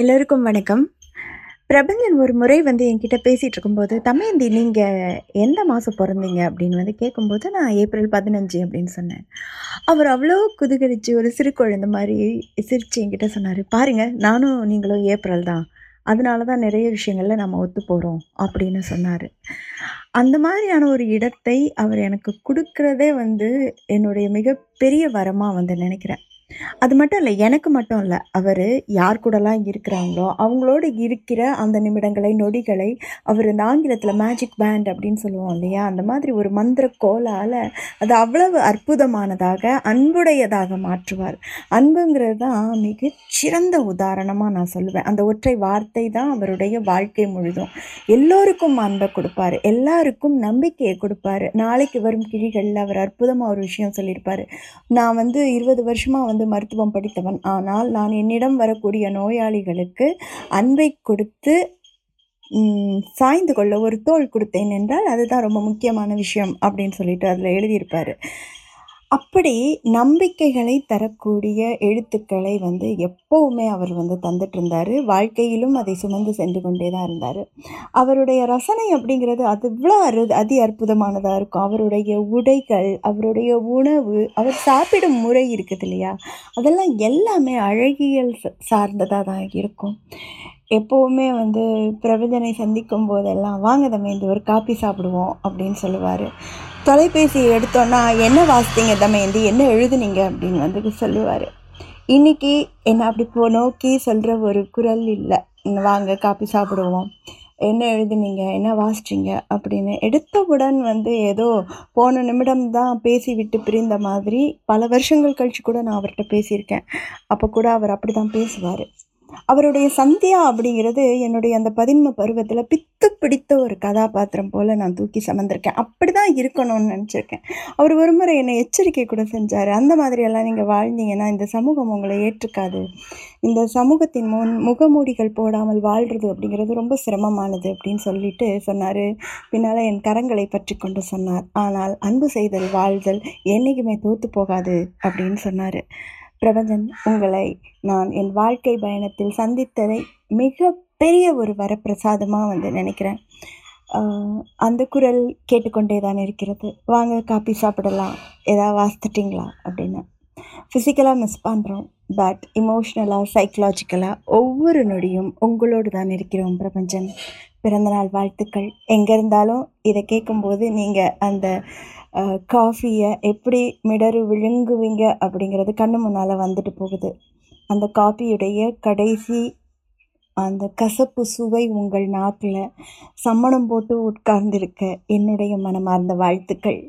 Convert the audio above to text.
எல்லோருக்கும் வணக்கம். பிரபஞ்சன் ஒரு முறை வந்து என்கிட்ட பேசிகிட்டு இருக்கும்போது, "தமயந்தி நீங்கள் எந்த மாதம் பிறந்தீங்க அப்படின்னு வந்து கேட்கும்போது, நான் ஏப்ரல் 15 அப்படின்னு சொன்னேன். அவர் அவ்வளோ குதூகலிச்சு ஒரு சிறு குழந்தை மாதிரி சிரித்து என்கிட்ட சொன்னார் பாருங்கள் நானும் நீங்களும் ஏப்ரல் தான். அதனால தான் நிறைய விஷயங்களில் நம்ம ஒத்து போகிறோம் அப்படின்னு சொன்னார் அந்த மாதிரியான ஒரு இடத்தை அவர் எனக்கு கொடுக்குறதே வந்து என்னுடைய மிகப்பெரிய வரமாக வந்து நினைக்கிறேன் அது மட்டும் இல்ல, எனக்கு மட்டும் இல்ல. அவரு யார் கூடலாம் இருக்கிறாங்களோ, அவங்களோட இருக்கிற அந்த நிமிடங்களை, நொடிகளை அவர் இந்த ஆங்கிலத்தில் மேஜிக் பேண்ட் அப்படின்னு சொல்லுவோம் இல்லையா? அந்த மாதிரி ஒரு மந்திர கோலால அது அவ்வளவு அற்புதமானதாக, அன்புடையதாக மாற்றுவார். அன்புங்கிறது தான் மிகச்சிறந்த உதாரணமா நான் சொல்லுவேன். அந்த ஒற்றை வார்த்தை தான் அவருடைய வாழ்க்கை முழுதும். எல்லோருக்கும் அன்பை கொடுப்பார் எல்லாருக்கும் நம்பிக்கையை கொடுப்பார் நாளைக்கு வரும் கிழிகளில் அவர் அற்புதமாக ஒரு விஷயம் சொல்லியிருப்பார் "நான் வந்து 20 வருஷமா வந்து மருத்துவம் படித்தவன். ஆனால் நான் என்னிடம் வரக்கூடிய நோயாளிகளுக்கு அன்பை கொடுத்து சாய்ந்து கொள்ள ஒரு தோல் கொடுத்தேன் என்றால், அதுதான் ரொம்ப முக்கியமான விஷயம்." அப்படின்னு சொல்லிட்டு அதில் எழுதியிருப்பாரு. அப்படி நம்பிக்கைகளை தரக்கூடிய எழுத்துக்களை வந்து எப்போவுமே அவர் வந்து தந்துட்டுருந்தாரு. வாழ்க்கையிலும் அதை சுமந்து சென்று கொண்டே தான் இருந்தார் அவருடைய ரசனை அப்படிங்கிறது அது அவ்வளோ அரு அதி அற்புதமானதாக இருக்கும். அவருடைய உடைகள், அவருடைய உணவு, அவர் சாப்பிடும் முறை இருக்குது இல்லையா? அதெல்லாம் எல்லாமே அழகியல் ச தான் இருக்கும். எப்போவுமே வந்து பிரபஞ்சனை சந்திக்கும் போதெல்லாம், "வாங்க தமயந்தி ஒரு காப்பி சாப்பிடுவோம்." அப்படின்னு சொல்லுவார் தொலைபேசி எடுத்தோன்னா, "என்ன வாசித்தீங்க தமயந்தி? என்ன எழுதுனீங்க?" அப்படின்னு வந்து சொல்லுவார் இன்னைக்கு என்ன அப்படி போ நோக்கி சொல்கிற ஒரு குரல் இல்லை "வாங்க காப்பி சாப்பிடுவோம். என்ன எழுதுனீங்க? என்ன வாசிச்சிங்க அப்படின்னு எடுத்தவுடன் வந்து ஏதோ போன நிமிடம் தான் பேசிவிட்டு பிரிந்த மாதிரி, பல வருஷங்கள் கழிச்சு கூட நான் அவர்கிட்ட பேசியிருக்கேன். அப்போ கூட அவர் அப்படிதான் பேசுவார் அவருடைய சந்தியா அப்படிங்கிறது என்னுடைய அந்த பதின்ம பருவத்தில் பித்து பிடித்த ஒரு கதாபாத்திரம் போல் நான் தூக்கி சுமந்திருக்கேன். அப்படிதான் இருக்கணும்னு நினச்சிருக்கேன் அவர் ஒரு முறை என்னை எச்சரிக்கை கூட செஞ்சார் "அந்த மாதிரியெல்லாம் நீங்கள் வாழ்ந்தீங்கன்னா, இந்த சமூகம் உங்களை ஏற்றுக்காது. இந்த சமூகத்தின் முன் முகமூடிகள் போடாமல் வாழ்றது அப்படிங்கிறது ரொம்ப சிரமமானது." அப்படின்னு சொல்லிட்டு சொன்னார் பின்னால் என் கரங்களை பற்றிக்கொண்டு சொன்னார், "ஆனால் அன்பு செய்தல், வாழ்தல் என்றைக்குமே தோற்று போகாது." அப்படின்னு சொன்னார் பிரபஞ்சன், உங்களை நான் என் வாழ்க்கை பயணத்தில் சந்தித்ததை மிகப்பெரிய ஒரு வரப்பிரசாதமாக வந்து நினைக்கிறேன் அந்த குரல் கேட்டுக்கொண்டே தான் இருக்கிறது. "வாங்க காப்பி சாப்பிடலாம். ஏதாவது வாசித்துட்டீங்களா?" அப்படின்னு. ஃபிசிக்கலாக மிஸ் பண்ணுறோம் பட் இமோஷ்னலாக சைக்கலாஜிக்கலாக ஒவ்வொரு நொடியும் உங்களோடு தான் இருக்கிறோம் பிரபஞ்சன். பிறந்தநாள் வாழ்த்துக்கள். எங்கே இருந்தாலும் இதை கேட்கும்போது நீங்கள் அந்த காஃபியை எப்படி மிடறு விழுங்குவீங்க அப்படிங்கிறது கண்ணு முன்னால் வந்துட்டு போகுது. அந்த காஃபியுடைய கடைசி அந்த கசப்பு சுவை உங்கள் நாக்கில் சம்மணம் போட்டு உட்கார்ந்திருக்க என்னுடைய மனமார்ந்த வாழ்த்துக்கள்.